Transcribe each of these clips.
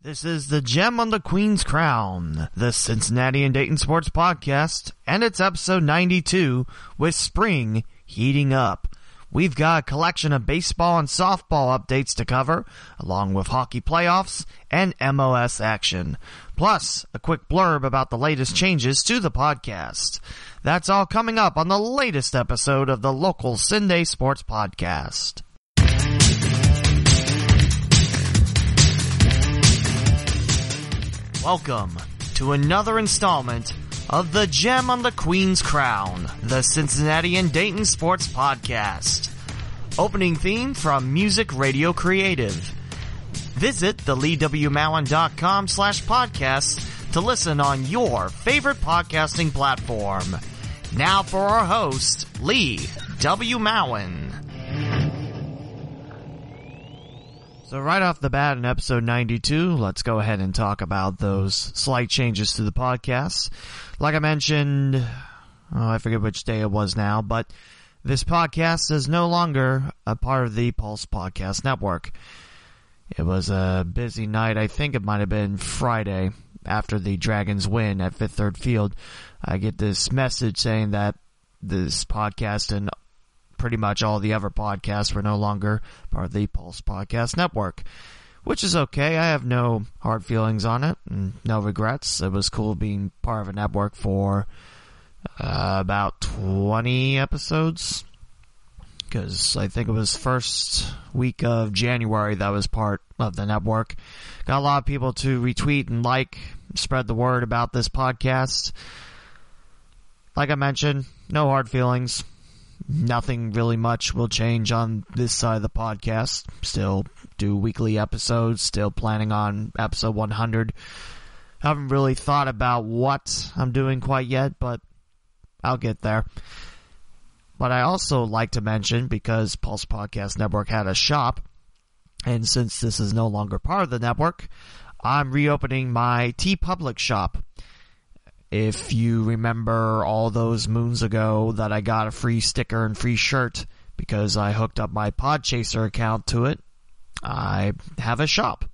This is the Gem on the Queen's Crown, the Cincinnati and Dayton Sports Podcast, and it's episode 92 with spring heating up. We've got a collection of baseball and softball updates to cover, along with hockey playoffs and MOS action. Plus, a quick blurb about the latest changes to the podcast. That's all coming up on the latest episode of the local CinDay Sports Podcast. Welcome to another installment of the Gem on the Queen's Crown, the Cincinnati and Dayton Sports Podcast. Opening theme from Music Radio Creative. Visit the leewmowen.com slash podcast to listen on your favorite podcasting platform. Now for our host, Lee W. Mowen. So right off the bat in episode 92, let's go ahead and talk about those slight changes to the podcast. Like I mentioned, oh, I forget which day it was now, but this podcast is no longer a part of the Pulse Podcast Network. It was a busy night. I think it might have been Friday after the Dragons win at Fifth Third Field. I get this message saying that this podcast and pretty much all the other podcasts were no longer part of the Pulse Podcast Network, which is okay. I have no hard feelings on it and no regrets. It was cool being part of a network for uh, about 20 episodes because I think it was first week of January that was part of the network. Got a lot of people to retweet and like, spread the word about this podcast. Like I mentioned, no hard feelings nothing really much will change on this side of the podcast. Still do weekly episodes, still planning on episode 100. Haven't really thought about what I'm doing quite yet, but I'll get there. But I also like to mention, because Pulse Podcast Network had a shop, and since this is no longer part of the network, I'm reopening my T TeePublic shop. If you remember all those moons ago that I got a free sticker and free shirt because I hooked up my Podchaser account to it, I have a shop.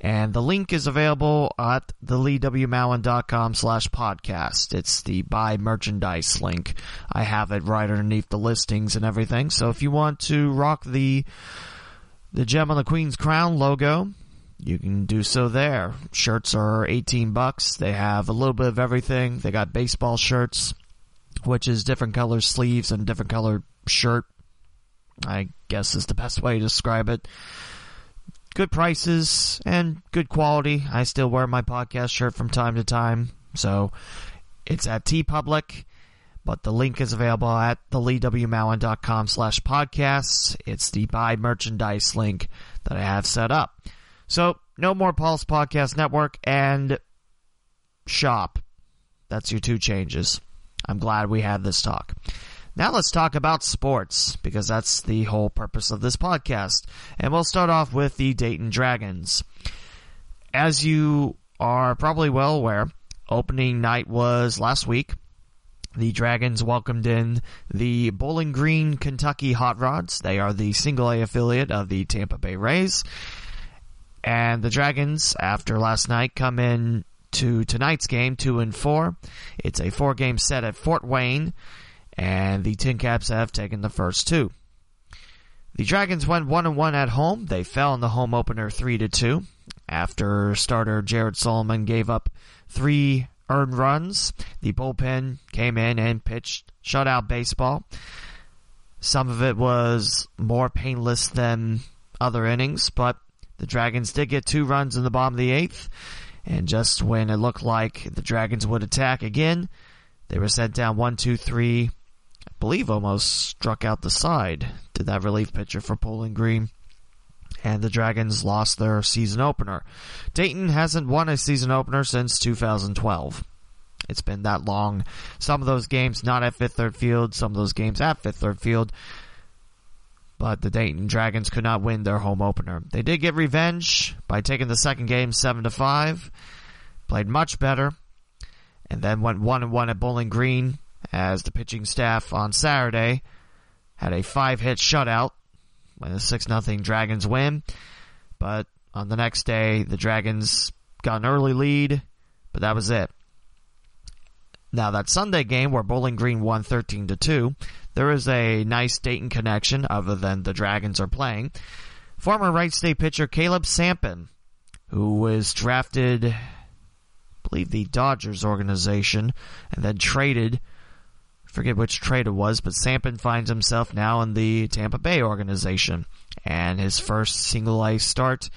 And the link is available at theleewmowen.com slash podcast. It's the buy merchandise link. I have it right underneath the listings and everything. So if you want to rock the the gem on the Queen's crown logo, you can do so there. Shirts are 18 bucks. They have a little bit of everything. They got baseball shirts, which is different color sleeves and different color shirt. I guess is the best way to describe it. Good prices and good quality. I still wear my podcast shirt from time to time. So it's at TeePublic, but the link is available at theleewmowen.com slash podcasts. It's the buy merchandise link that I have set up. So, no more Pulse Podcast Network and shop. That's your two changes. I'm glad we had this talk. Now let's talk about sports, because that's the whole purpose of this podcast. And we'll start off with the Dayton Dragons. As you are probably well aware, opening night was last week. The Dragons welcomed in the Bowling Green, Kentucky Hot Rods. They are the single A affiliate of the Tampa Bay Rays. And the Dragons, after last night, come in to tonight's game, two and four. It's a four game set at Fort Wayne, and the Tin Caps have taken the first two. The Dragons went one and one at home. They fell in the home opener three to two after starter Jared Solomon gave up three earned runs. The bullpen came in and pitched shutout baseball. Some of it was more painless than other innings, but the Dragons did get two runs in the bottom of the eighth, and just when it looked like the Dragons would attack again, they were sent down one, two, three. I believe almost struck out the side. Did that relief pitcher for Bowling Green. And the Dragons lost their season opener. Dayton hasn't won a season opener since 2012. It's been that long. Some of those games not at Fifth Third Field, some of those games at Fifth Third Field but the Dayton Dragons could not win their home opener. They did get revenge by taking the second game 7 to 5. Played much better and then went 1 and 1 at Bowling Green as the pitching staff on Saturday had a 5-hit shutout when the 6 0 Dragons win. But on the next day, the Dragons got an early lead, but that was it. Now that Sunday game where Bowling Green won 13 to 2, there is a nice Dayton connection other than the Dragons are playing. Former Wright State pitcher Caleb Sampen, who was drafted, I believe the Dodgers organization, and then traded, forget which trade it was, but Sampen finds himself now in the Tampa Bay organization. And his first single A start,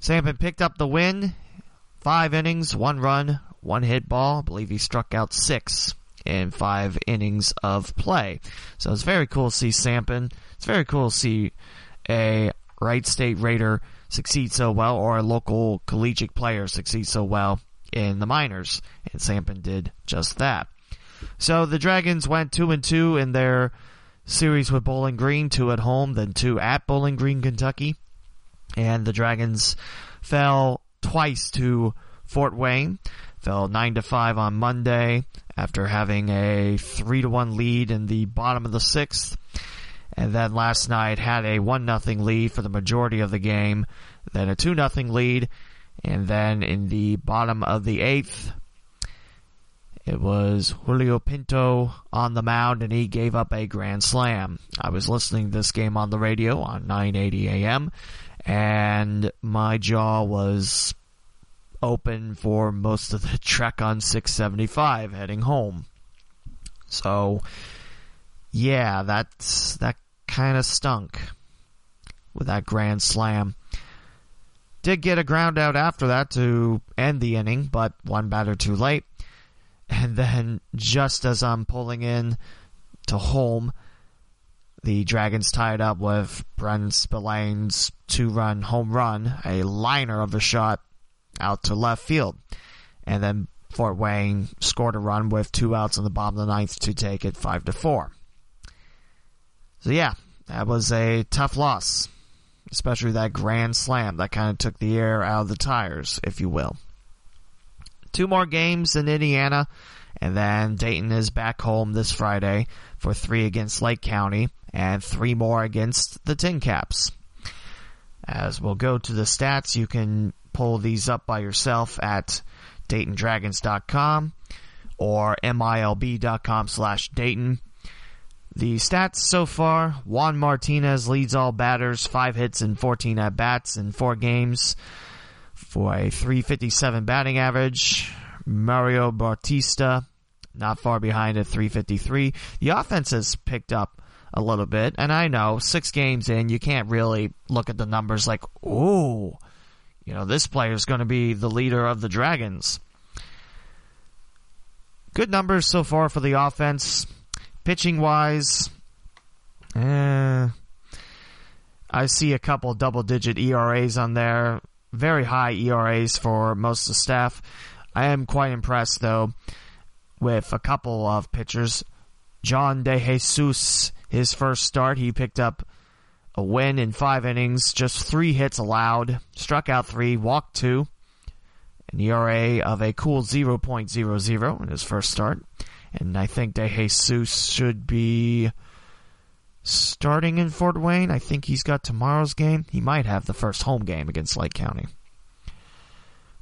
Sampen picked up the win, five innings, one run, one hit ball. I believe he struck out six in five innings of play. So it's very cool to see Sampen. It's very cool to see a Wright State Raider succeed so well or a local collegiate player succeed so well in the minors. And Sampen did just that. So the Dragons went two and two in their series with Bowling Green, two at home, then two at Bowling Green, Kentucky. And the Dragons fell twice to Fort Wayne fell 9 to 5 on Monday after having a 3 to 1 lead in the bottom of the 6th. And then last night had a 1 nothing lead for the majority of the game, then a 2 nothing lead, and then in the bottom of the 8th, it was Julio Pinto on the mound and he gave up a grand slam. I was listening to this game on the radio on 980 AM and my jaw was open for most of the trek on 675 heading home. So, yeah, that's, that kind of stunk with that grand slam. Did get a ground out after that to end the inning, but one batter too late. And then, just as I'm pulling in to home, the Dragons tied up with Bren Spillane's two run home run, a liner of a shot out to left field. And then Fort Wayne scored a run with two outs in the bottom of the ninth to take it five to four. So yeah, that was a tough loss, especially that grand slam that kind of took the air out of the tires, if you will. Two more games in Indiana, and then Dayton is back home this Friday for three against Lake County and three more against the Tin Caps. As we'll go to the stats, you can pull these up by yourself at DaytonDragons.com or MILB.com slash Dayton. The stats so far, Juan Martinez leads all batters, 5 hits and 14 at bats in 4 games for a 357 batting average. Mario Bautista, not far behind at 353. The offense has picked up a little bit, and I know, six games in, you can't really look at the numbers like, ooh, you know, this player is going to be the leader of the Dragons. Good numbers so far for the offense. Pitching wise, eh, I see a couple double digit ERAs on there. Very high ERAs for most of the staff. I am quite impressed though with a couple of pitchers. John De Jesus, his first start, he picked up a win in five innings, just three hits allowed, struck out three, walked two, an ERA of a cool 0.00 in his first start. And I think De Jesus should be starting in Fort Wayne. I think he's got tomorrow's game. He might have the first home game against Lake County.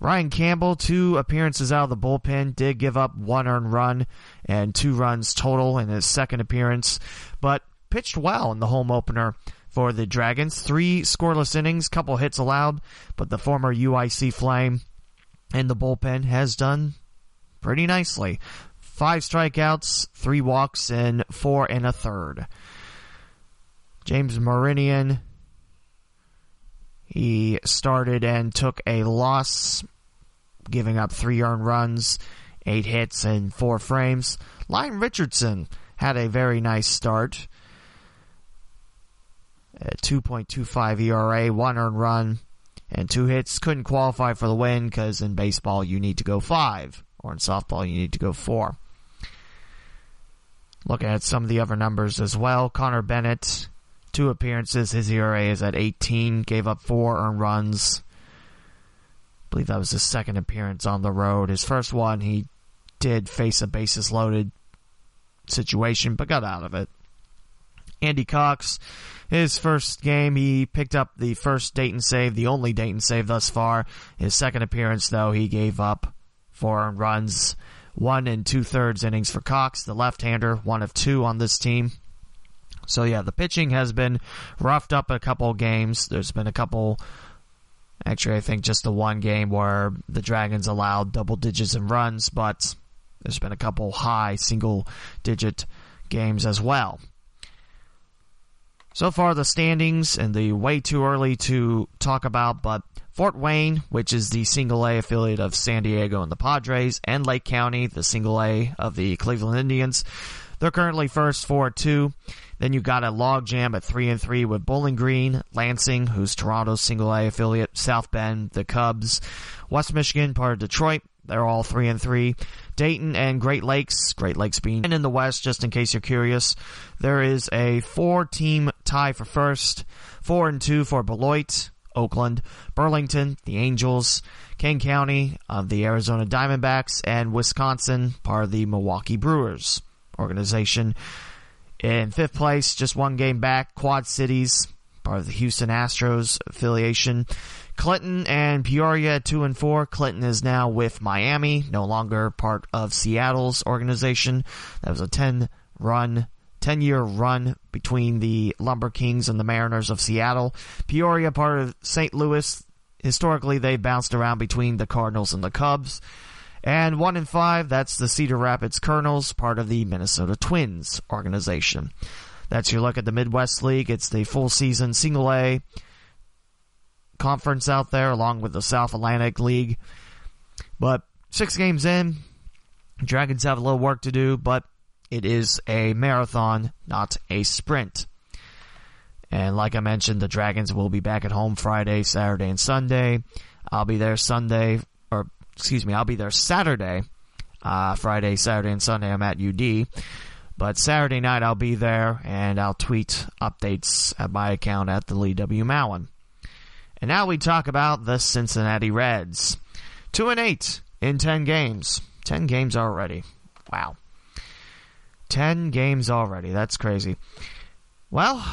Ryan Campbell, two appearances out of the bullpen, did give up one earned run and two runs total in his second appearance, but pitched well in the home opener for the Dragons. Three scoreless innings, couple hits allowed, but the former UIC Flame in the bullpen has done pretty nicely. Five strikeouts, three walks, and four and a third. James Marinan, he started and took a loss, giving up three earned runs, eight hits, and four frames. Lyon Richardson had a very nice start. 2.25 ERA, one earned run, and two hits. Couldn't qualify for the win because in baseball you need to go five, or in softball you need to go four. Looking at some of the other numbers as well, Connor Bennett, two appearances, his ERA is at 18, gave up four earned runs. I believe that was his second appearance on the road. His first one, he did face a bases loaded situation, but got out of it. Andy Cox, his first game, he picked up the first Dayton save, the only Dayton save thus far. His second appearance, though, he gave up four runs, one and two thirds innings for Cox, the left-hander, one of two on this team. So yeah, the pitching has been roughed up a couple games. There's been a couple Actually, I think just the one game where the Dragons allowed double digits in runs, but there's been a couple high single digit games as well. So far, the standings and the way too early to talk about, but Fort Wayne, which is the single A affiliate of San Diego and the Padres, and Lake County, the single A of the Cleveland Indians, they're currently first 4 2. Then you got a logjam at 3 and 3 with Bowling Green, Lansing, who's Toronto's single A affiliate, South Bend, the Cubs, West Michigan, part of Detroit, they're all 3 and 3. Dayton and Great Lakes, Great Lakes being in the West, just in case you're curious. There is a four team tie for first, four and two for Beloit, Oakland, Burlington, the Angels, Kane County of the Arizona Diamondbacks, and Wisconsin, part of the Milwaukee Brewers organization. In fifth place, just one game back, Quad Cities, part of the Houston Astros affiliation. Clinton and Peoria two and four. Clinton is now with Miami, no longer part of Seattle's organization. That was a ten run 10 year run between the Lumber Kings and the Mariners of Seattle. Peoria, part of St. Louis. Historically, they bounced around between the Cardinals and the Cubs. And 1 in 5, that's the Cedar Rapids Kernels, part of the Minnesota Twins organization. That's your look at the Midwest League. It's the full season single A conference out there, along with the South Atlantic League. But six games in, Dragons have a little work to do, but it is a marathon, not a sprint. And like I mentioned, the Dragons will be back at home Friday, Saturday, and Sunday. I'll be there Sunday, or excuse me, I'll be there Saturday. Uh, Friday, Saturday, and Sunday I'm at UD. But Saturday night I'll be there and I'll tweet updates at my account at the Lee W. Mowen. And now we talk about the Cincinnati Reds. 2 and 8 in 10 games. 10 games already. Wow. 10 games already. That's crazy. Well,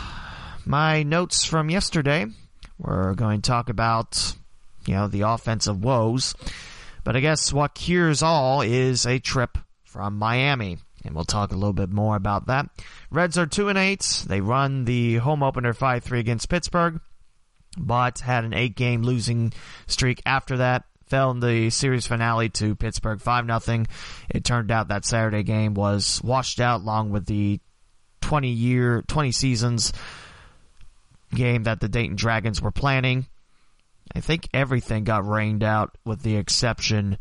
my notes from yesterday. We're going to talk about, you know, the offensive woes. But I guess what cures all is a trip from Miami. And we'll talk a little bit more about that. Reds are 2 and 8. They run the home opener 5 3 against Pittsburgh but had an eight game losing streak after that. Fell in the series finale to Pittsburgh 5 0. It turned out that Saturday game was washed out along with the 20 year, 20 seasons game that the Dayton Dragons were planning. I think everything got rained out with the exception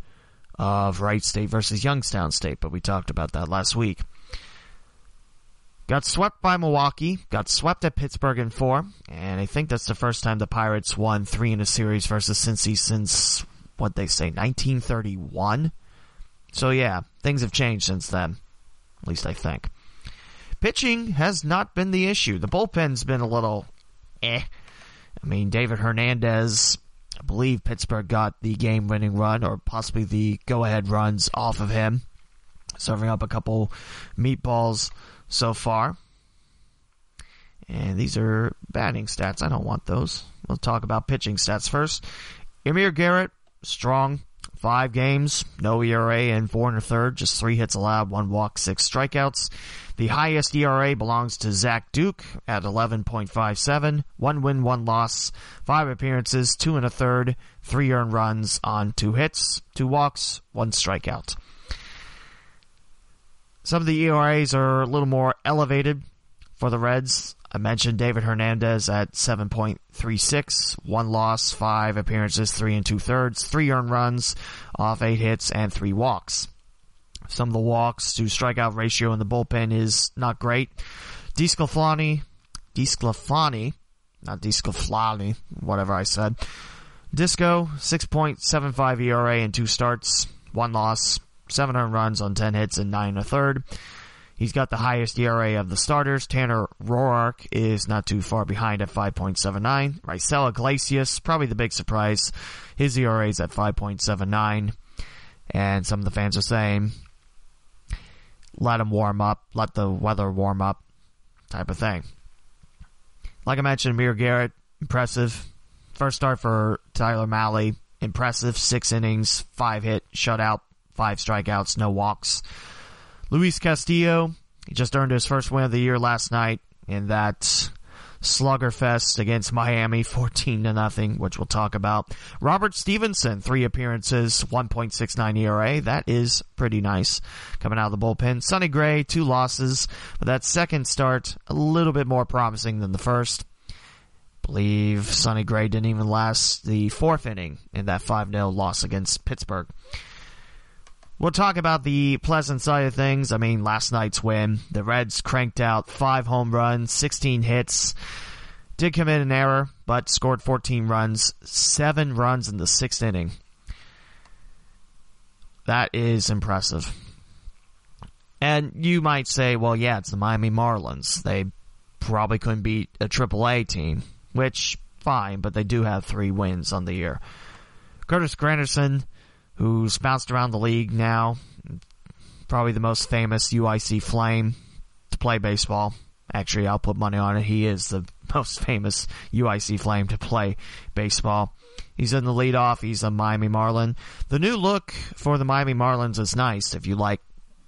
of Wright State versus Youngstown State, but we talked about that last week. Got swept by Milwaukee, got swept at Pittsburgh in four, and I think that's the first time the Pirates won three in a series versus Cincy since, what they say, 1931? So yeah, things have changed since then. At least I think. Pitching has not been the issue. The bullpen's been a little eh. I mean, David Hernandez, I believe Pittsburgh got the game winning run, or possibly the go ahead runs off of him, serving up a couple meatballs so far. And these are batting stats. I don't want those. We'll talk about pitching stats first. Amir Garrett, strong. Five games, no ERA, and four and a third. Just three hits allowed, one walk, six strikeouts. The highest ERA belongs to Zach Duke at 11.57. One win, one loss. Five appearances, two and a third. Three earned runs on two hits, two walks, one strikeout. Some of the ERAs are a little more elevated for the Reds. I mentioned David Hernandez at 7.36, one loss, five appearances, three and two thirds, three earned runs off eight hits, and three walks. Some of the walks to strikeout ratio in the bullpen is not great. DeSclafani, DeSclafani, not DeSclafani, whatever I said. Disco, 6.75 ERA in two starts, one loss, seven earned runs on 10 hits and nine and a third. He's got the highest ERA of the starters. Tanner Roark is not too far behind at 5.79. Raisel Iglesias, probably the big surprise. His ERA is at 5.79. And some of the fans are saying, let him warm up, let the weather warm up. type of thing. Like I mentioned, Amir Garrett, impressive. First start for Tyler Mahle, impressive. Six innings, five hit, shutout, five strikeouts, no walks. Luis Castillo, he just earned his first win of the year last night in that sluggerfest against Miami, 14 to nothing, which we'll talk about. Robert Stephenson, three appearances, 1.69 ERA. That is pretty nice coming out of the bullpen. Sonny Gray, two losses, but that second start a little bit more promising than the first. Believe Sonny Gray didn't even last the fourth inning in that 5-0 loss against Pittsburgh. We'll talk about the pleasant side of things. I mean, last night's win, the Reds cranked out five home runs, 16 hits. Did commit an error, but scored 14 runs, seven runs in the sixth inning. That is impressive. And you might say, well, yeah, it's the Miami Marlins. They probably couldn't beat a AAA team, which, fine, but they do have three wins on the year. Curtis Granderson who's bounced around the league now. Probably the most famous UIC Flame to play baseball. Actually, I'll put money on it. He is the most famous UIC Flame to play baseball. He's in the leadoff. He's a Miami Marlin. The new look for the Miami Marlins is nice if you like,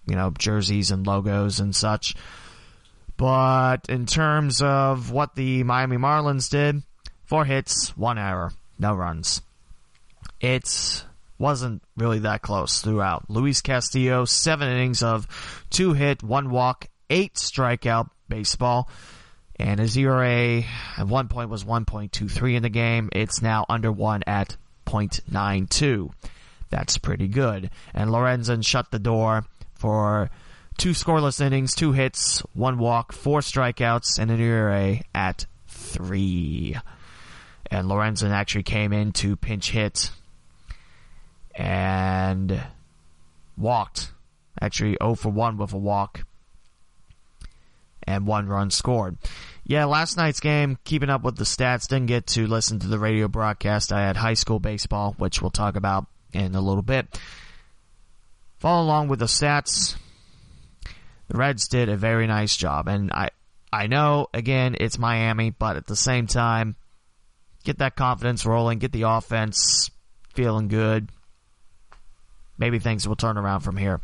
you know, jerseys and logos and such. But in terms of what the Miami Marlins did, four hits, one error, no runs. It's wasn't really that close throughout. Luis Castillo, seven innings of two hit, one walk, eight strikeout baseball. And his ERA at one point was 1.23 in the game. It's now under one at 0.92. That's pretty good. And Lorenzen shut the door for two scoreless innings, two hits, one walk, four strikeouts, and an ERA at three. And Lorenzen actually came in to pinch hit and walked. Actually, 0 for 1 with a walk and one run scored. Yeah, last night's game, keeping up with the stats, didn't get to listen to the radio broadcast. I had high school baseball, which we'll talk about in a little bit. Follow along with the stats. The Reds did a very nice job, and I, I know again it's Miami, but at the same time, get that confidence rolling, get the offense feeling good, maybe things will turn around from here.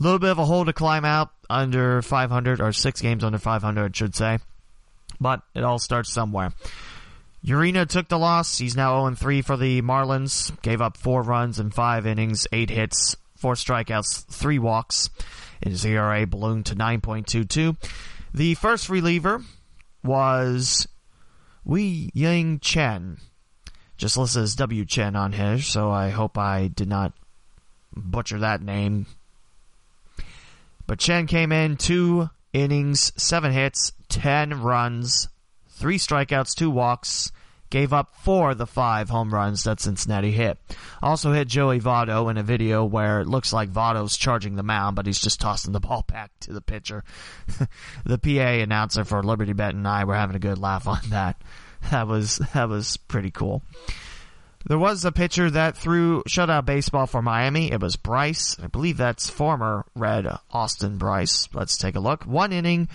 A little bit of a hole to climb out under 500, or six games under 500, I should say. But it all starts somewhere. Urena took the loss. He's now 0-3 for the Marlins. Gave up four runs in five innings, eight hits, four strikeouts, three walks. His ERA ballooned to 9.22. The first reliever was Wei Yin Chen. Just listed as W Chen on his, so I hope I did not butcher that name. But Chen came in two innings, seven hits, ten runs, three strikeouts, two walks, gave up four of the five home runs that Cincinnati hit. Also hit Joey Votto in a video where it looks like Votto's charging the mound, but he's just tossing the ball back to the pitcher. the PA announcer for Liberty Bet and I were having a good laugh on that. That was that was pretty cool. There was a pitcher that threw shutout baseball for Miami. It was Brice. I believe that's former Red Austin Brice. Let's take a look. One inning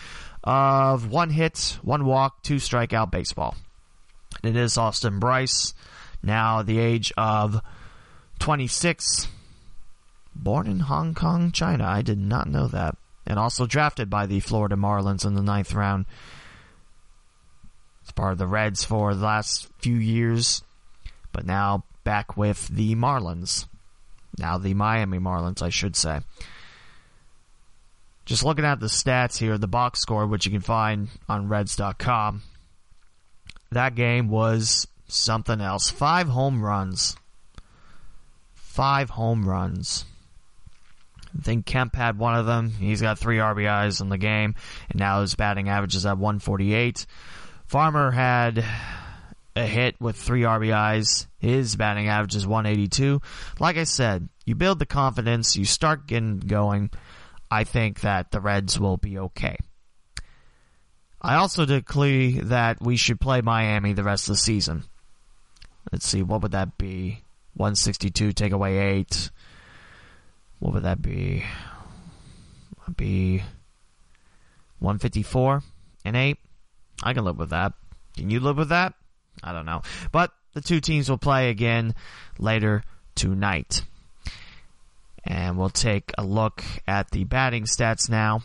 of one hit, one walk, two strikeout baseball. It is Austin Brice, now the age of 26, born in Hong Kong, China. I did not know that. And also drafted by the Florida Marlins in the ninth round. It's part of the Reds for the last few years but now back with the Marlins. Now the Miami Marlins, I should say. Just looking at the stats here, the box score, which you can find on Reds.com, that game was something else. Five home runs. Five home runs. I think Kemp had one of them. He's got three RBIs in the game, and now his batting average is at 148. Farmer had a hit with three RBIs. His batting average is 182. Like I said, you build the confidence, you start getting going. I think that the Reds will be okay. I also declare that we should play Miami the rest of the season. Let's see, what would that be? 162, take away 8. What would that be? Would be 154. and 8. I can live with that. Can you live with that? I don't know. But the two teams will play again later tonight. And we'll take a look at the batting stats now.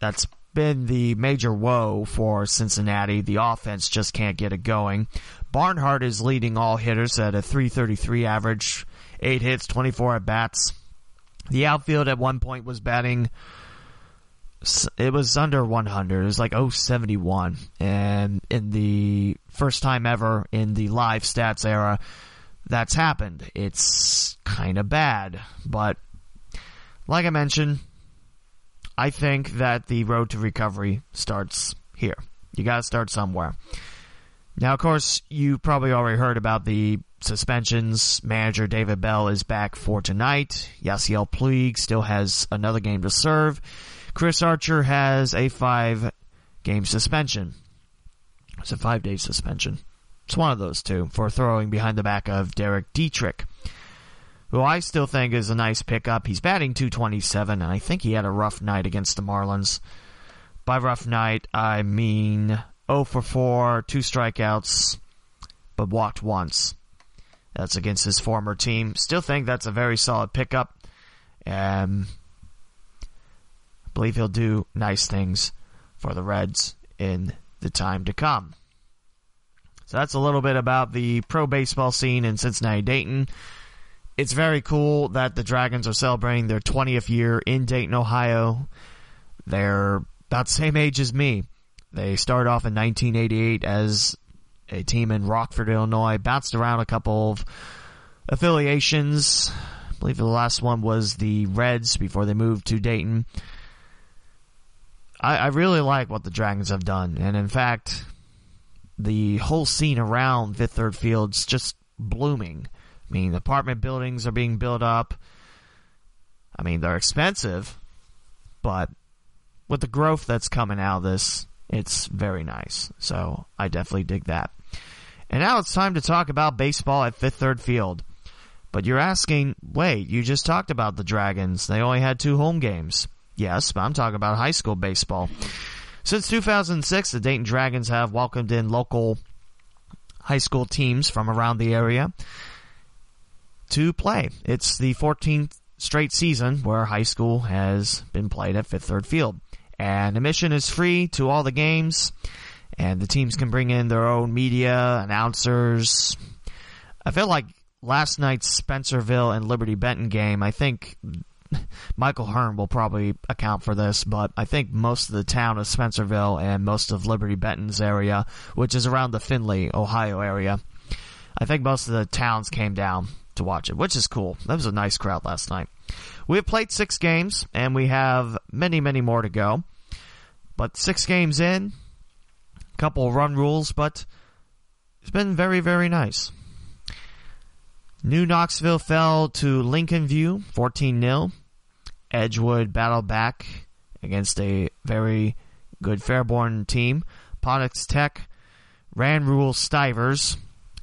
That's been the major woe for Cincinnati. The offense just can't get it going. Barnhart is leading all hitters at a 333 average, 8 hits, 24 at bats. The outfield at one point was batting it was under 100. It was like 071. And in the first time ever in the live stats era, that's happened. It's kind of bad. But like I mentioned, I think that the road to recovery starts here. You got to start somewhere. Now, of course, you probably already heard about the suspensions. Manager David Bell is back for tonight. Yasiel Puig still has another game to serve. Chris Archer has a five game suspension. It's a five day suspension. It's one of those two for throwing behind the back of Derek Dietrich, who I still think is a nice pickup. He's batting 227, and I think he had a rough night against the Marlins. By rough night, I mean 0 for 4, two strikeouts, but walked once. That's against his former team. Still think that's a very solid pickup. Um, believe he'll do nice things for the Reds in the time to come. So that's a little bit about the pro baseball scene in Cincinnati Dayton. It's very cool that the Dragons are celebrating their 20th year in Dayton, Ohio. They're about the same age as me. They started off in 1988 as a team in Rockford, Illinois, bounced around a couple of affiliations. I believe the last one was the Reds before they moved to Dayton. I, I really like what the Dragons have done, and in fact, the whole scene around Fifth Third Field's just blooming. I mean, apartment buildings are being built up. I mean, they're expensive, but with the growth that's coming out of this, it's very nice. So I definitely dig that. And now it's time to talk about baseball at Fifth Third Field. But you're asking, wait, you just talked about the Dragons. They only had two home games. Yes, but I'm talking about high school baseball. Since 2006, the Dayton Dragons have welcomed in local high school teams from around the area to play. It's the 14th straight season where high school has been played at Fifth Third Field. And admission is free to all the games, and the teams can bring in their own media, announcers. I feel like last night's Spencerville and Liberty Benton game, I think Michael Hearn will probably account for this, but I think most of the town of Spencerville and most of Liberty Benton's area, which is around the Findlay, Ohio area, I think most of the towns came down to watch it, which is cool. That was a nice crowd last night. We have played six games, and we have many, many more to go. But six games in, a couple run rules, but it's been very, very nice. New Knoxville fell to Lincoln View 14 0. Edgewood battled back against a very good Fairborn team. Ponitz Tech ran rule Stivers,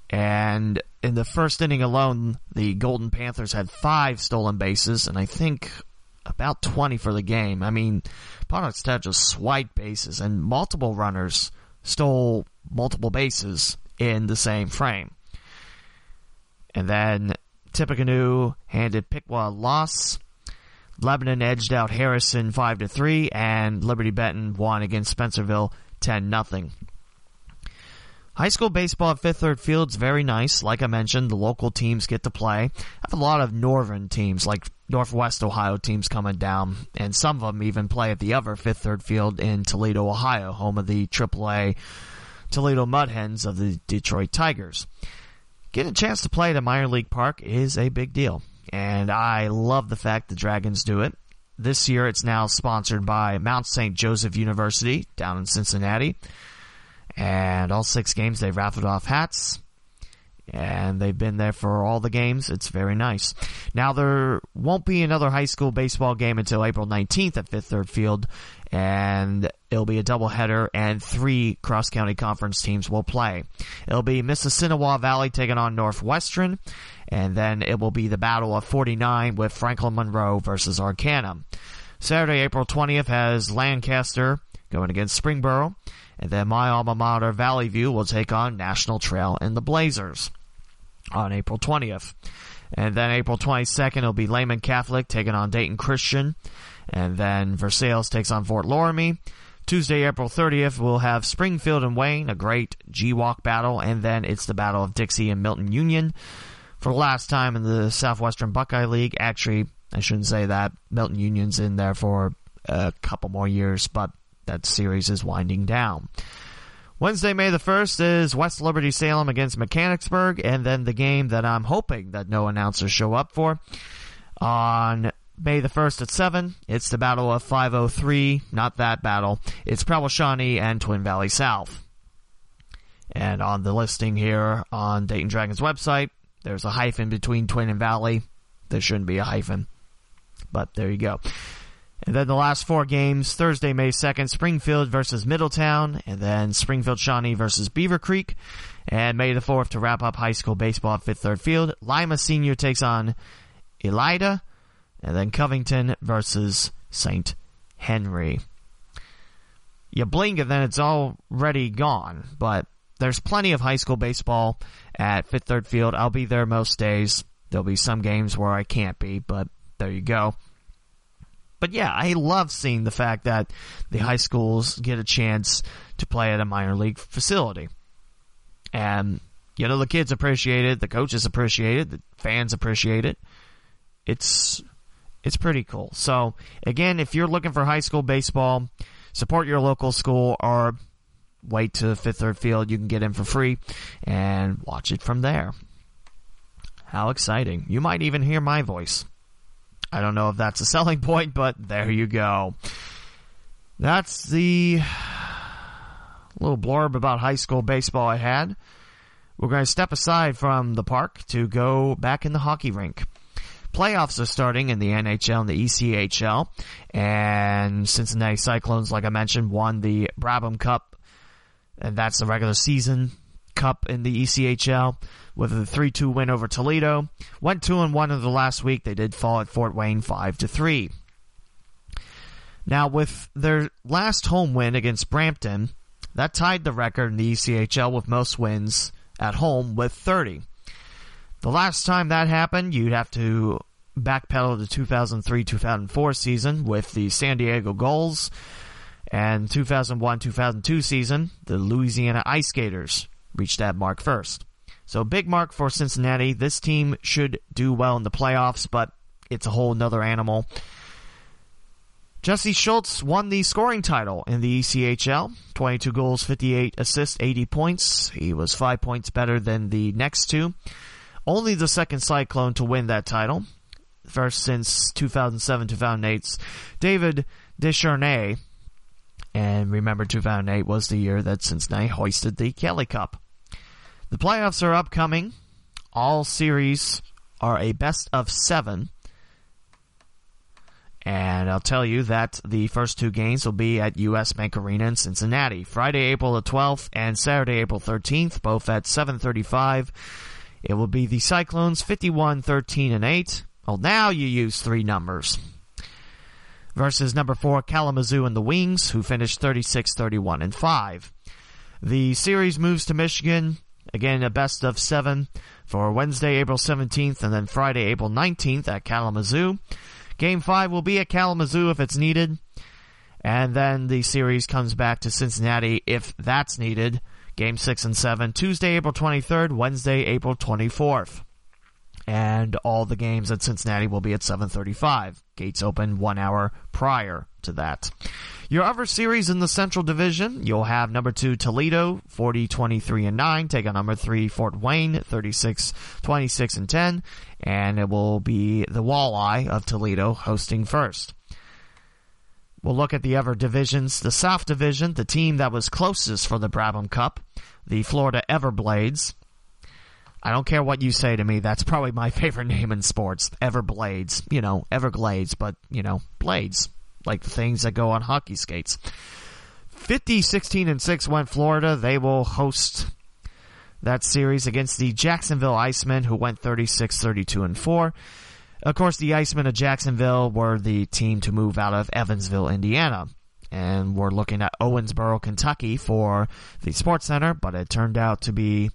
and in the first inning alone, the Golden Panthers had five stolen bases, and I think about 20 for the game. I mean, Ponitz Tech just swiped bases, and multiple runners stole multiple bases in the same frame. And then Tippecanoe handed Piqua a loss. Lebanon edged out Harrison 5 to 3 and Liberty Benton won against Spencerville 10 nothing. High school baseball at Fifth Third Field's very nice. Like I mentioned, the local teams get to play. I have a lot of northern teams, like Northwest Ohio teams coming down, and some of them even play at the other Fifth Third Field in Toledo, Ohio, home of the AAA Toledo Mud Hens of the Detroit Tigers. Getting a chance to play at a minor league park is a big deal and I love the fact the Dragons do it. This year it's now sponsored by Mount St. Joseph University down in Cincinnati. And all six games they've raffled off hats. And they've been there for all the games. It's very nice. Now there won't be another high school baseball game until April 19th at Fifth Third Field. And it'll be a doubleheader and three cross county conference teams will play. It'll be Mississinewa Valley taking on Northwestern and then it will be the Battle of 49 with Franklin Monroe versus Arcanum. Saturday, April 20th has Lancaster going against Springboro, And then my alma mater, Valley View, will take on National Trail and the Blazers on April 20th. And then April 22nd, it'll be Lehman Catholic taking on Dayton Christian. And then Versailles takes on Fort Loramie. Tuesday, April 30th, we'll have Springfield and Wayne, a great GWOC battle, and then it's the Battle of Dixie and Milton Union. For the last time in the Southwestern Buckeye League, actually, I shouldn't say that. Milton Union's in there for a couple more years, but that series is winding down. Wednesday, May the 1st is West Liberty Salem against Mechanicsburg, and then the game that I'm hoping that no announcers show up for on May the 1st at 7, it's the Battle of 503. Not that battle. It's Preble Shawnee and Twin Valley South. And on the listing here on Dayton Dragons website, there's a hyphen between Twin and Valley. There shouldn't be a hyphen. But there you go. And then the last four games, Thursday, May 2nd, Springfield versus Middletown, and then Springfield Shawnee versus Beaver Creek. And May the 4th to wrap up high school baseball at Fifth Third Field. Lima Senior takes on Elida, and then Covington versus St. Henry. You blink and then it's already gone, but there's plenty of high school baseball at Fifth Third Field. I'll be there most days. There'll be some games where I can't be, but there you go. But yeah, I love seeing the fact that the high schools get a chance to play at a minor league facility. And, you know, the kids appreciate it, the coaches appreciate it, the fans appreciate it. It's it's pretty cool. So again, if you're looking for high school baseball, support your local school or wait to Fifth Third Field. You can get in for free and watch it from there. How exciting. You might even hear my voice. I don't know if that's a selling point, but there you go. That's the little blurb about high school baseball I had. We're going to step aside from the park to go back in the hockey rink. Playoffs are starting in the NHL and the ECHL, and Cincinnati Cyclones, like I mentioned, won the Brabham Cup, and that's the regular season cup in the ECHL with a 3-2 win over Toledo. Went 2 and 1 in the last week. They did fall at Fort Wayne 5 to 3. Now with their last home win against Brampton, that tied the record in the ECHL with most wins at home with 30. The last time that happened, you'd have to backpedal to 2003-2004 season with the San Diego Gulls and 2001-2002 season, the Louisiana IceGators reached that mark first. So big mark for Cincinnati. This team should do well in the playoffs, but it's a whole nother animal. Jesse Schultz won the scoring title in the ECHL. 22 goals, 58 assists, 80 points. He was five points better than the next two. Only the second Cyclone to win that title. First since 2007-2008's David Desharnais. And remember, 2008 was the year that Cincinnati hoisted the Kelly Cup. The playoffs are upcoming. All series are a best of seven. And I'll tell you that the first two games will be at US Bank Arena in Cincinnati. Friday, April the 12th and Saturday, April 13th, both at 735. It will be the Cyclones 51, 13, and 8. Well, now you use three numbers. Versus number 4, Kalamazoo and the Wings, who finished 36, 31, and 5. The series moves to Michigan Again, a best of seven for Wednesday, April 17th, and then Friday, April 19th at Kalamazoo. Game five will be at Kalamazoo if it's needed. And then the series comes back to Cincinnati if that's needed. Game six and seven, Tuesday, April 23rd, Wednesday, April 24th. And all the games at Cincinnati will be at 735. Gates open one hour prior to that. Your other series in the Central Division, you'll have number two Toledo, 40, 23, and 9, take on number three Fort Wayne, 36, 26, and 10, and it will be the Walleye of Toledo hosting first. We'll look at the other divisions. The South Division, the team that was closest for the Brabham Cup, the Florida Everblades. I don't care what you say to me, that's probably my favorite name in sports. Everblades. You know, Everglades, but, you know, blades like the things that go on hockey skates. 50, 16, and 6 went Florida. They will host that series against the Jacksonville Icemen, who went 36, 32, and 4. Of course, the Icemen of Jacksonville were the team to move out of Evansville, Indiana. and we're looking at Owensboro, Kentucky for the Sports Center, but it turned out to be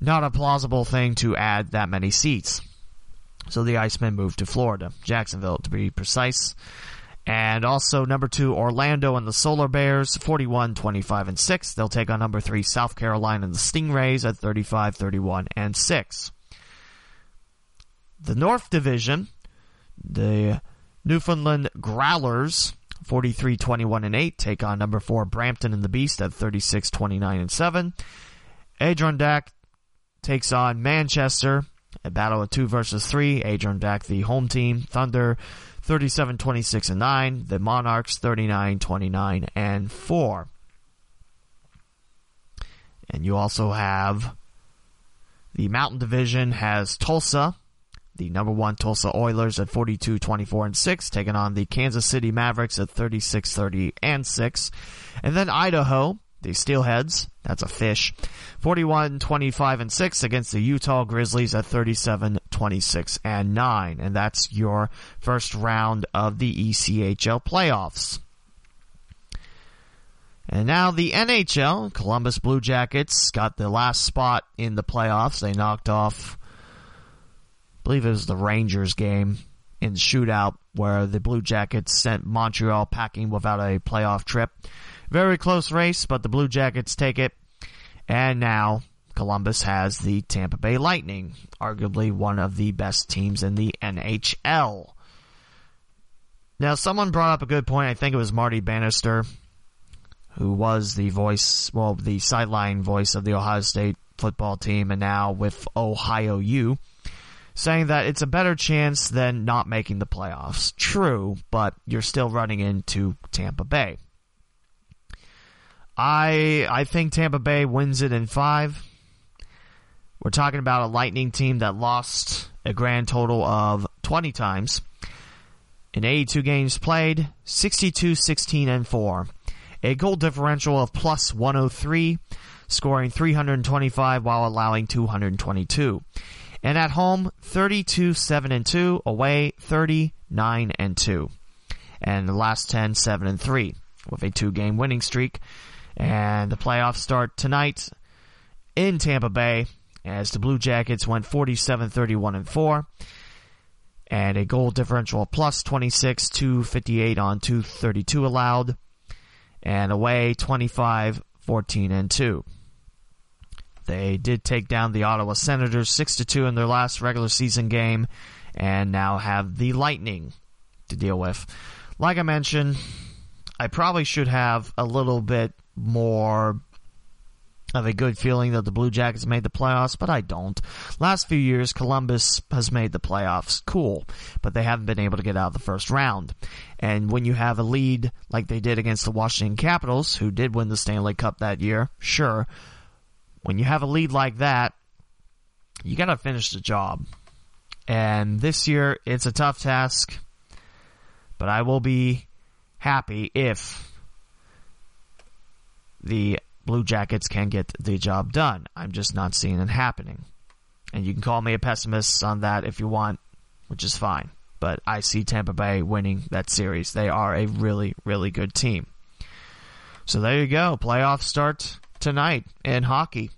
not a plausible thing to add that many seats. So the Icemen moved to Florida, Jacksonville to be precise. And also number two, Orlando and the Solar Bears, 41, 25, and 6. They'll take on number three, South Carolina and the Stingrays at 35, 31, and 6. The North Division, the Newfoundland Growlers, 43, 21, and 8, take on number four, Brampton and the Beast at 36, 29, and 7. Adirondack takes on Manchester, a battle of two versus three. Adirondack, the home team. Thunder, 37 26 and 9. The Monarchs 39 29 and 4. And you also have the Mountain Division has Tulsa, the number one Tulsa Oilers at 42 24 and 6, taking on the Kansas City Mavericks at 36 30 and 6. And then Idaho, the Steelheads, that's a fish, 41 25 and 6 against the Utah Grizzlies at 37 26 and 9. And that's your first round of the ECHL playoffs. And now the NHL, Columbus Blue Jackets got the last spot in the playoffs. They knocked off, believe it was the Rangers game in shootout where the Blue Jackets sent Montreal packing without a playoff trip. Very close race, but the Blue Jackets take it. And now Columbus has the Tampa Bay Lightning, arguably one of the best teams in the NHL. Now, someone brought up a good point. I think it was Marty Bannister, who was the voice, well, the sideline voice of the Ohio State football team, and now with Ohio U, saying that it's a better chance than not making the playoffs. True, but you're still running into Tampa Bay. I I think Tampa Bay wins it in five. We're talking about a Lightning team that lost a grand total of 20 times. In 82 games played, 62, 16, and 4. A goal differential of plus 103, scoring 325 while allowing 222. And at home, 32, 7, and 2. Away, 39 and 2. And the last 10, 7 and 3. With a two game winning streak. And the playoffs start tonight in Tampa Bay as the Blue Jackets went 47 31 and 4 and a goal differential of plus 26 258 on 232 allowed and away 25 14 and 2 they did take down the Ottawa Senators 6 to 2 in their last regular season game and now have the Lightning to deal with like I mentioned I probably should have a little bit more of a good feeling that the Blue Jackets made the playoffs, but I don't. Last few years, Columbus has made the playoffs. Cool. But they haven't been able to get out of the first round. And when you have a lead like they did against the Washington Capitals, who did win the Stanley Cup that year, sure. When you have a lead like that, you gotta finish the job. And this year, it's a tough task, but I will be happy if the Blue Jackets can get the job done. I'm just not seeing it happening. And you can call me a pessimist on that if you want, which is fine. But I see Tampa Bay winning that series. They are a really, really good team. So there you go. Playoffs start tonight in hockey.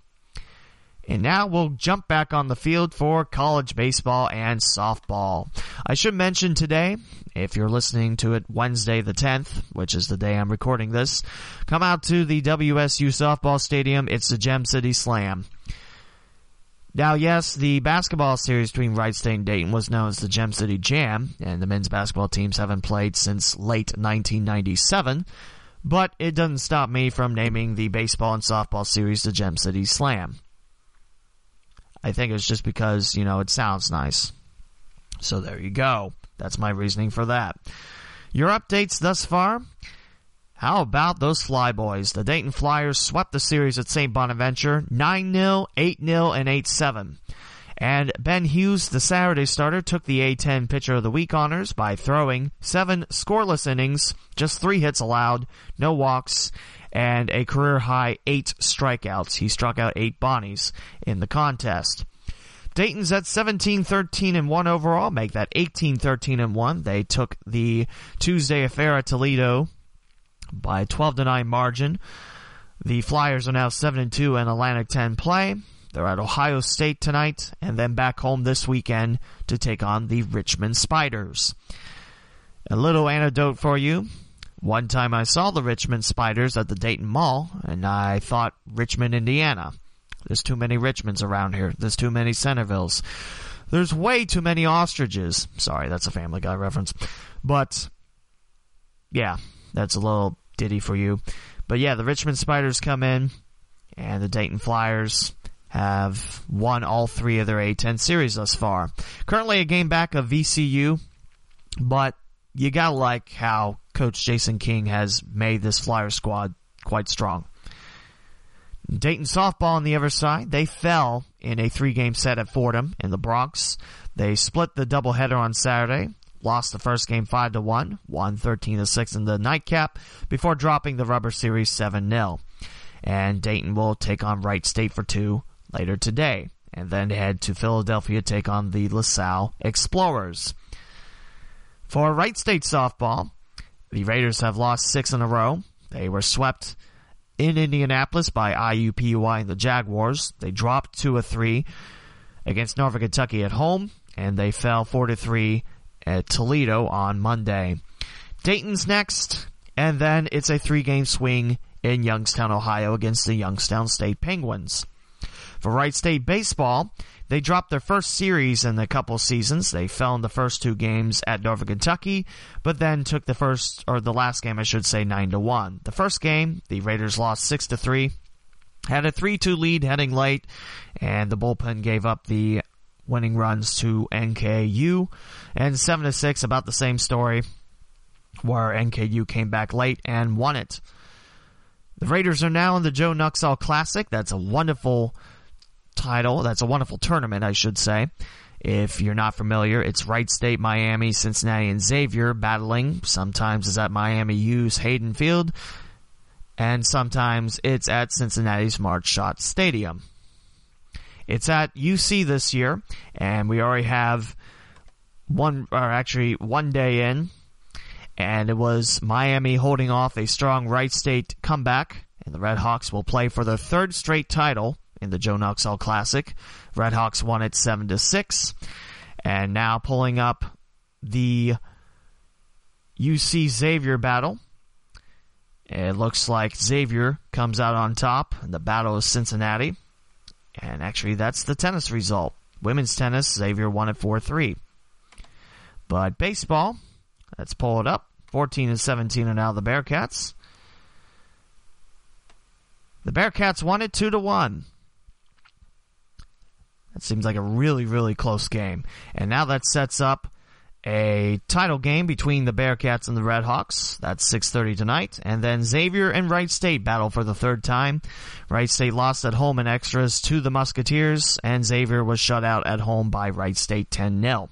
And now we'll jump back on the field for college baseball and softball. I should mention today, if you're listening to it Wednesday the 10th, which is the day I'm recording this, come out to the WSU softball stadium. It's the Gem City Slam. Now, yes, the basketball series between Wright State and Dayton was known as the Gem City Jam, and the men's basketball teams haven't played since late 1997, but it doesn't stop me from naming the baseball and softball series the Gem City Slam. I think it's just because, you know, it sounds nice. So there you go. That's my reasoning for that. Your updates thus far? How about those Flyboys? The Dayton Flyers swept the series at St. Bonaventure 9-0, 8-0, and 8-7. And Ben Hughes, the Saturday starter, took the A10 Pitcher of the Week honors by throwing seven scoreless innings, just three hits allowed, no walks, and a career high eight strikeouts. He struck out eight Bonnies in the contest. Dayton's at 17 13 and 1 overall, make that 18 13 and 1. They took the Tuesday affair at Toledo by a 12 to 9 margin. The Flyers are now 7 and 2 in Atlantic 10 play. They're at Ohio State tonight and then back home this weekend to take on the Richmond Spiders. A little anecdote for you. One time I saw the Richmond Spiders at the Dayton Mall and I thought Richmond, Indiana. There's too many Richmonds around here. There's too many Centervilles. There's way too many ostriches. Sorry, that's a Family Guy reference. But, yeah, that's a little ditty for you. But yeah, the Richmond Spiders come in, and the Dayton Flyers have won all three of their A10 series thus far. Currently a game back of VCU, but you gotta like how Coach Jason King has made this Flyer squad quite strong. Dayton softball on the other side, they fell in a three game set at Fordham in the Bronx. They split the doubleheader on Saturday, lost the first game 5 to 1, won 13 to 6 in the nightcap before dropping the rubber series 7 0. And Dayton will take on Wright State for 2 later today and then head to Philadelphia to take on the LaSalle Explorers. For Wright State softball, the Raiders have lost 6 in a row. They were swept in Indianapolis by IUPUI and the Jaguars. They dropped 2 of 3 against Northern Kentucky at home, and they fell 4 to 3 at Toledo on Monday. Dayton's next, and then it's a three game swing in Youngstown, Ohio against the Youngstown State Penguins. For Wright State Baseball, they dropped their first series in a couple seasons. They fell in the first two games at Northern Kentucky, but then took the first or the last game, I should say, nine to one. The first game, the Raiders lost six to three, had a three-two lead heading late, and the bullpen gave up the winning runs to NKU, and seven to six, about the same story, where NKU came back late and won it. The Raiders are now in the Joe Nuxhall Classic. That's a wonderful title. That's a wonderful tournament, I should say. If you're not familiar, it's Wright State, Miami, Cincinnati, and Xavier battling. Sometimes it's at Miami U's Hayden Field, and sometimes it's at Cincinnati's Marge Schott Stadium. It's at UC this year, and we already have one, or actually one day in, and it was Miami holding off a strong Wright State comeback, and the Red Hawks will play for their third straight title in the Joe Nuxhall Classic. Red Hawks won it seven to six, and now pulling up the UC Xavier battle. It looks like Xavier comes out on top in the Battle of Cincinnati. And actually, that's the tennis result. Women's tennis, Xavier won it 4 3. But baseball, let's pull it up. 14 and 17 are now the Bearcats. The Bearcats won it 2 to 1. That seems like a really, really close game. And now that sets up a title game between the Bearcats and the Redhawks. That's 6:30 tonight. And then Xavier and Wright State battle for the third time. Wright State lost at home in extras to the Musketeers, and Xavier was shut out at home by Wright State 10-0.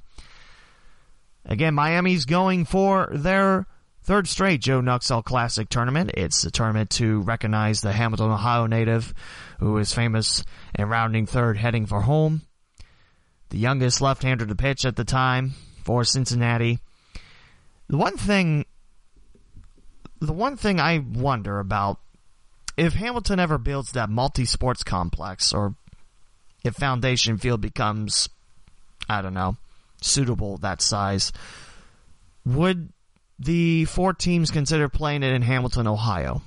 Again, Miami's going for their third straight Joe Nuxhall Classic tournament. It's a tournament to recognize the Hamilton, Ohio native who is famous and rounding third heading for home. The youngest left-hander to pitch at the time for Cincinnati. The one thing the one thing I wonder about if Hamilton ever builds that multi-sports complex or if Foundation Field becomes I don't know, suitable that size, would the four teams consider playing it in Hamilton, Ohio?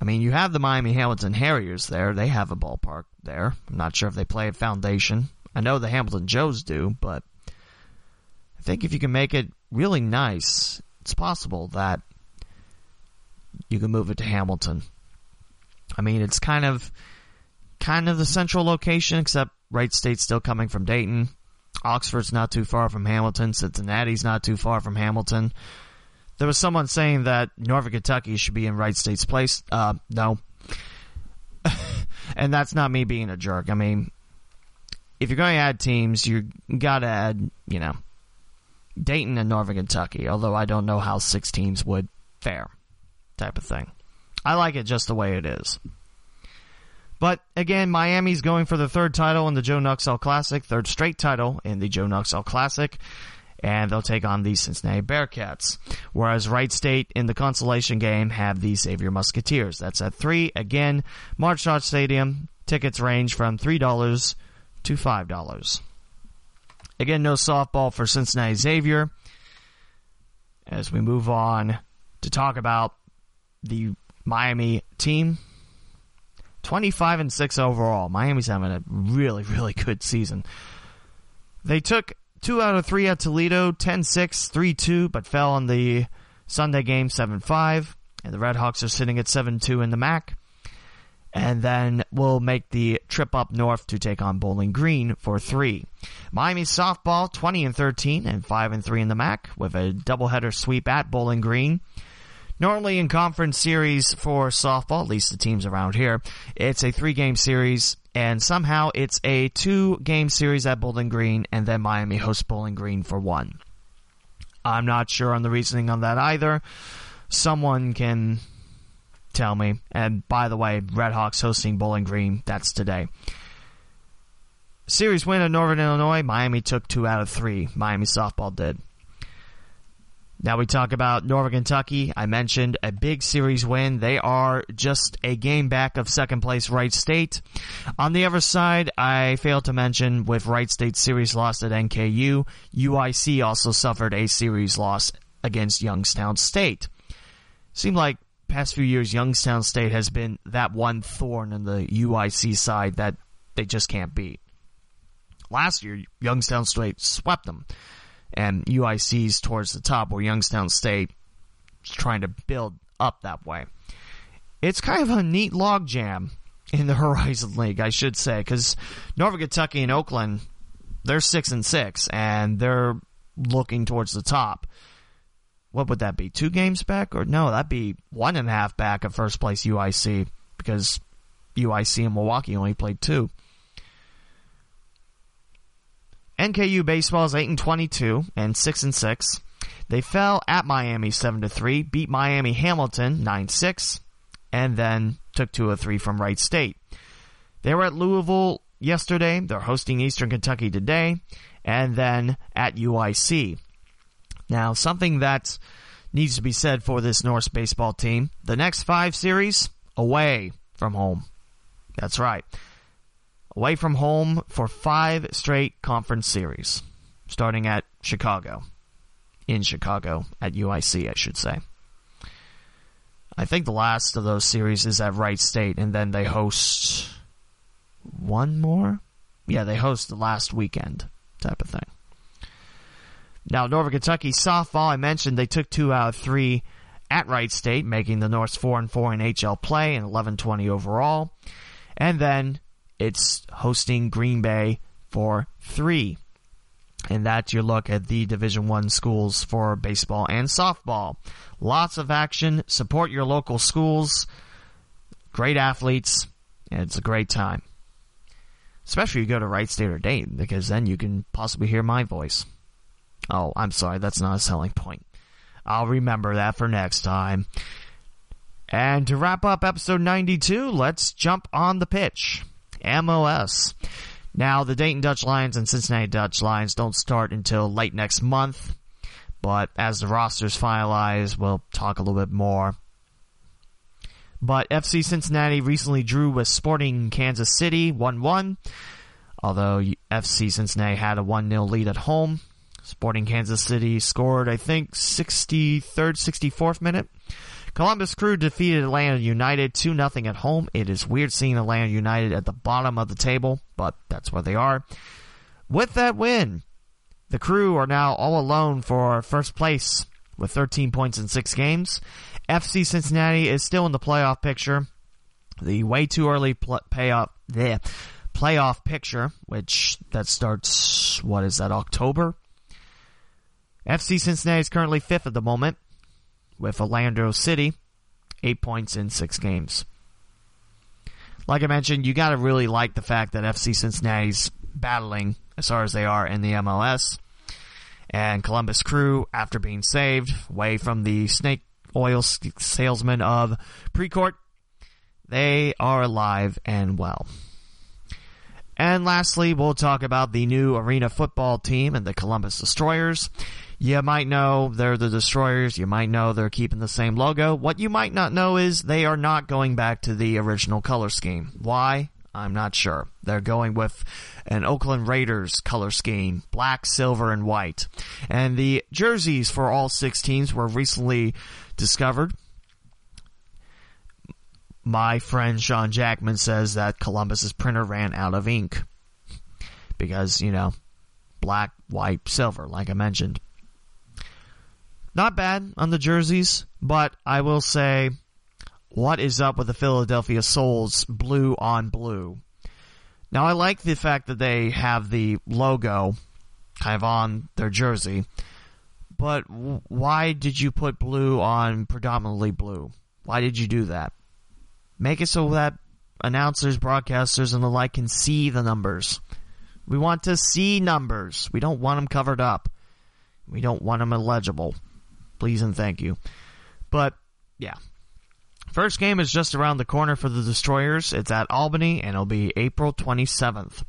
I mean, you have the Miami Hamilton Harriers there. They have a ballpark there. I'm not sure if they play at Foundation. I know the Hamilton Joes do, but I think if you can make it really nice, it's possible that you can move it to Hamilton. I mean, it's kind of kind of the central location, except Wright State's still coming from Dayton. Oxford's not too far from Hamilton. Cincinnati's not too far from Hamilton. There was someone saying that Northern Kentucky should be in Wright State's place. Uh, no. and that's not me being a jerk. I mean, if you're going to add teams, you got to add, you know, Dayton and Northern Kentucky, although I don't know how six teams would fare, type of thing. I like it just the way it is. But again, Miami's going for the third title in the Joe Nuxhall Classic, third straight title in the Joe Nuxhall Classic. and they'll take on the Cincinnati Bearcats. Whereas Wright State in the consolation game have the Xavier Musketeers. That's at 3. Again, March Arch Stadium. Tickets range from $3 to $5. Again, no softball for Cincinnati Xavier. As we move on to talk about the Miami team, 25 and 6 overall. Miami's having a really, really good season. They took two out of three at Toledo, 10 6, 3 2, but fell on the Sunday game 7 5. And the Redhawks are sitting at 7 2 in the MAC. And then we'll make the trip up north to take on Bowling Green for three. Miami softball 20 and 13 and 5 and 3 in the MAC with a doubleheader sweep at Bowling Green. Normally in conference series for softball, at least the teams around here, it's a three game series and somehow it's a two game series at Bowling Green and then Miami hosts Bowling Green for one. I'm not sure on the reasoning on that either. Someone can tell me. And by the way, Redhawks hosting Bowling Green, that's today. Series win at Northern Illinois, Miami took two out of three. Miami softball did. Now we talk about Northern Kentucky. I mentioned a big series win. They are just a game back of second place Wright State. On the other side, I failed to mention with Wright State series loss at NKU, UIC also suffered a series loss against Youngstown State. Seemed like past few years Youngstown State has been that one thorn in the UIC side that they just can't beat. Last year, Youngstown State swept them and UIC's towards the top, where Youngstown State is trying to build up that way. It's kind of a neat logjam in the Horizon League, I should say, because Northern Kentucky and Oakland, they're six and six, and they're looking towards the top. What would that be? Two games back, or no? That'd be one and a half back of first place UIC because UIC and Milwaukee only played two. NKU baseball is 8 and 22 and 6 and 6. They fell at Miami 7 to 3, beat Miami Hamilton 9-6, and then took 2 3 from Wright State. They were at Louisville yesterday. They're hosting Eastern Kentucky today, and then at UIC. Now, something that needs to be said for this Norse baseball team: the next five series away from home. That's right away from home for five straight conference series, starting at Chicago. In Chicago, at UIC, I should say. I think the last of those series is at Wright State, and then they host one more? Yeah, they host the last weekend type of thing. Now, Northern Kentucky softball, I mentioned they took two out of three at Wright State, making the Norse 4 and 4 in HL play and 11 20 overall. And then it's hosting Green Bay for three. And that's your look at the Division One schools for baseball and softball. Lots of action. Support your local schools. Great athletes. And it's a great time. Especially if you go to Wright State or Dayton, because then you can possibly hear my voice. Oh, I'm sorry, that's not a selling point. I'll remember that for next time. And to wrap up episode 92, let's jump on the pitch. MLS. Now, the Dayton Dutch Lions and Cincinnati Dutch Lions don't start until late next month, but as the rosters finalize, we'll talk a little bit more. But FC Cincinnati recently drew with Sporting Kansas City 1 1, although FC Cincinnati had a 1 0 lead at home. Sporting Kansas City scored, I think, 63rd, 64th minute. Columbus Crew defeated Atlanta United 2 0 at home. It is weird seeing Atlanta United at the bottom of the table, but that's where they are. With that win, the Crew are now all alone for first place with 13 points in 6 games. FC Cincinnati is still in the playoff picture. The way too early pl- payoff, the playoff picture, which that starts, what is that, October? FC Cincinnati is currently fifth at the moment with Orlando City, eight points in six games. Like I mentioned, you got to really like the fact that FC Cincinnati's battling as far as they are in the MLS. And Columbus Crew, after being saved away from the snake oil salesman of Precourt, they are alive and well. And lastly, we'll talk about the new arena football team and the Columbus Destroyers. You might know they're the Destroyers. You might know they're keeping the same logo. What you might not know is they are not going back to the original color scheme. Why? I'm not sure. They're going with an Oakland Raiders color scheme, black, silver, and white. And the jerseys for all six teams were recently discovered. My friend Sean Jackman says that Columbus's printer ran out of ink. Because, you know, black, white, silver, like I mentioned. Not bad on the jerseys, but I will say what is up with the Philadelphia Souls blue on blue? Now, I like the fact that they have the logo kind of on their jersey, but why did you put blue on predominantly blue? Why did you do that? Make it so that announcers, broadcasters, and the like can see the numbers. We want to see numbers. We don't want them covered up. We don't want them illegible. Please and thank you. But, yeah, First game is just around the corner for the Destroyers. It's at Albany, and it'll be April 27th.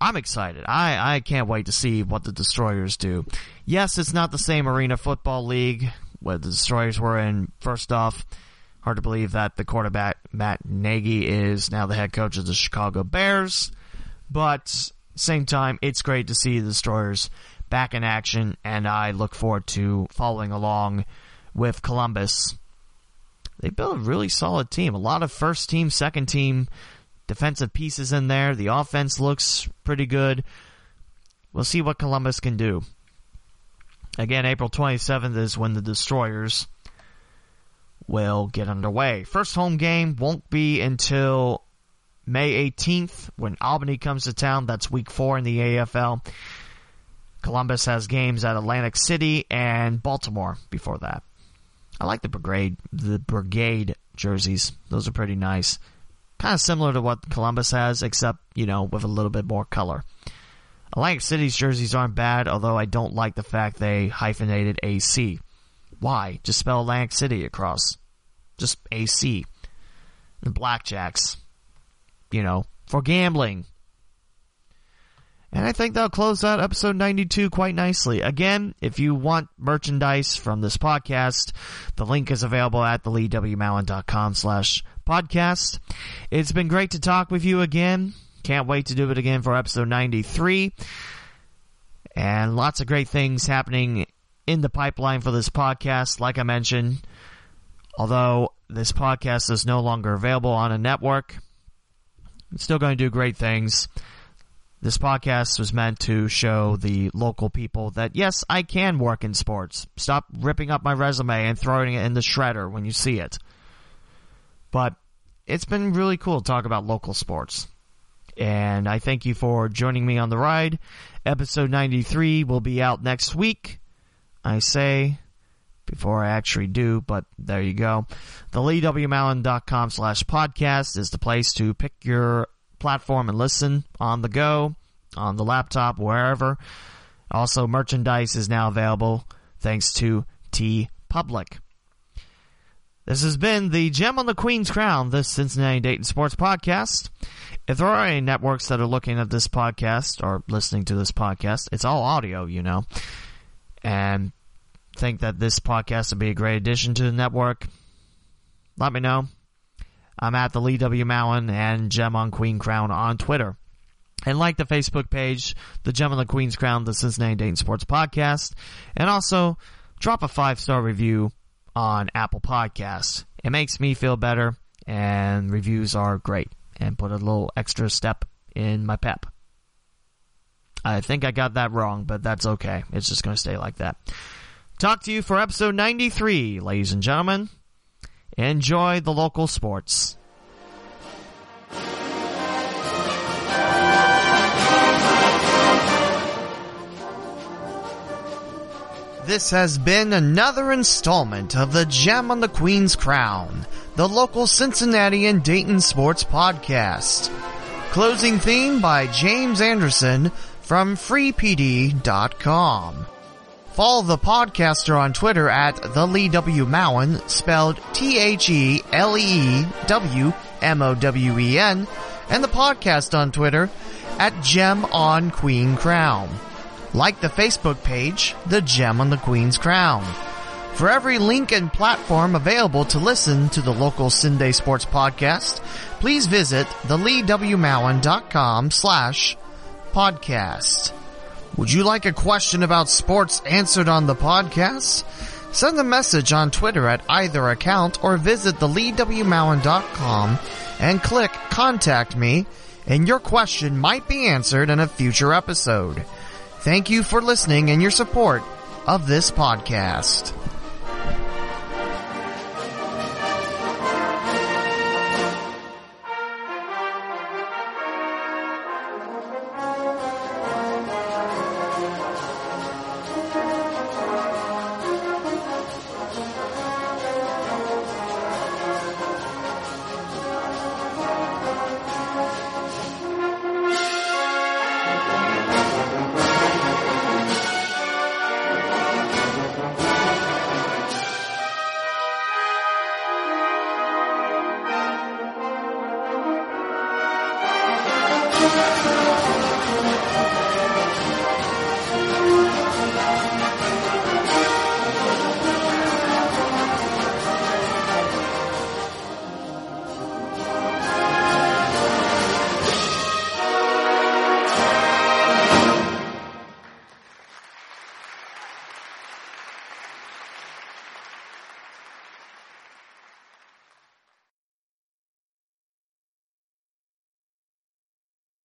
I'm excited. I, I can't wait to see what the Destroyers do. Yes, it's not the same Arena Football League where the Destroyers were in. First off, hard to believe that the quarterback, Matt Nagy, is now the head coach of the Chicago Bears. But, same time, it's great to see the Destroyers back in action, and I look forward to following along with Columbus they built a really solid team. A lot of first team, second team defensive pieces in there. The offense looks pretty good. We'll see what Columbus can do. Again, April 27th is when the Destroyers will get underway. First home game won't be until May 18th when Albany comes to town. That's week four in the AFL. Columbus has games at Atlantic City and Baltimore before that. I like the brigade the brigade jerseys. Those are pretty nice. Kind of similar to what Columbus has, except you know with a little bit more color. Atlantic City's jerseys aren't bad, although I don't like the fact they hyphenated AC. Why? Just spell Atlantic City across. Just AC. The Blackjacks. You know, for gambling. And I think that'll close out episode 92 quite nicely. Again, if you want merchandise from this podcast, the link is available at theleewmowen.com slash podcast. It's been great to talk with you again. Can't wait to do it again for episode 93. And lots of great things happening in the pipeline for this podcast. Like I mentioned, although this podcast is no longer available on a network, it's still going to do great things. This podcast was meant to show the local people that yes, I can work in sports. Stop ripping up my resume and throwing it in the shredder when you see it. But it's been really cool to talk about local sports. And I thank you for joining me on the ride. Episode 93 will be out next week. I say before I actually do, but there you go. The LeeWMowen.com slash podcast is the place to pick your platform and listen on the go, on the laptop, wherever. Also, merchandise is now available thanks to T Public. This has been the Gem on the Queen's Crown, this Cincinnati Dayton Sports Podcast. If there are any networks that are looking at this podcast or listening to this podcast, it's all audio, you know, and think that this podcast would be a great addition to the network, let me know. I'm at the Lee W. Mowen and Gem on Queen Crown on Twitter. And like the Facebook page, the Gem on the Queen's Crown, the Cincinnati Dayton Sports Podcast. And also drop a five star review on Apple Podcasts. It makes me feel better, and reviews are great and put a little extra step in my pep. I think I got that wrong, but that's okay. It's just going to stay like that. Talk to you for episode 93, ladies and gentlemen. Enjoy the local sports. This has been another installment of the Gem on the Queen's Crown, the local Cincinnati and Dayton sports podcast. Closing theme by James Anderson from freepd.com. Follow the podcaster on Twitter at the Lee W Mowen, spelled T H E L E W M O W E N, and the podcast on Twitter at Gem on Queen Crown. Like the Facebook page, The Gem on the Queen's Crown. For every link and platform available to listen to the local CinDay Sports Podcast, please visit theleewmowen.com slash podcast. Would you like a question about sports answered on the podcast? Send a message on Twitter at either account or visit theleewmowen.com and click contact me and your question might be answered in a future episode. Thank you for listening and your support of this podcast.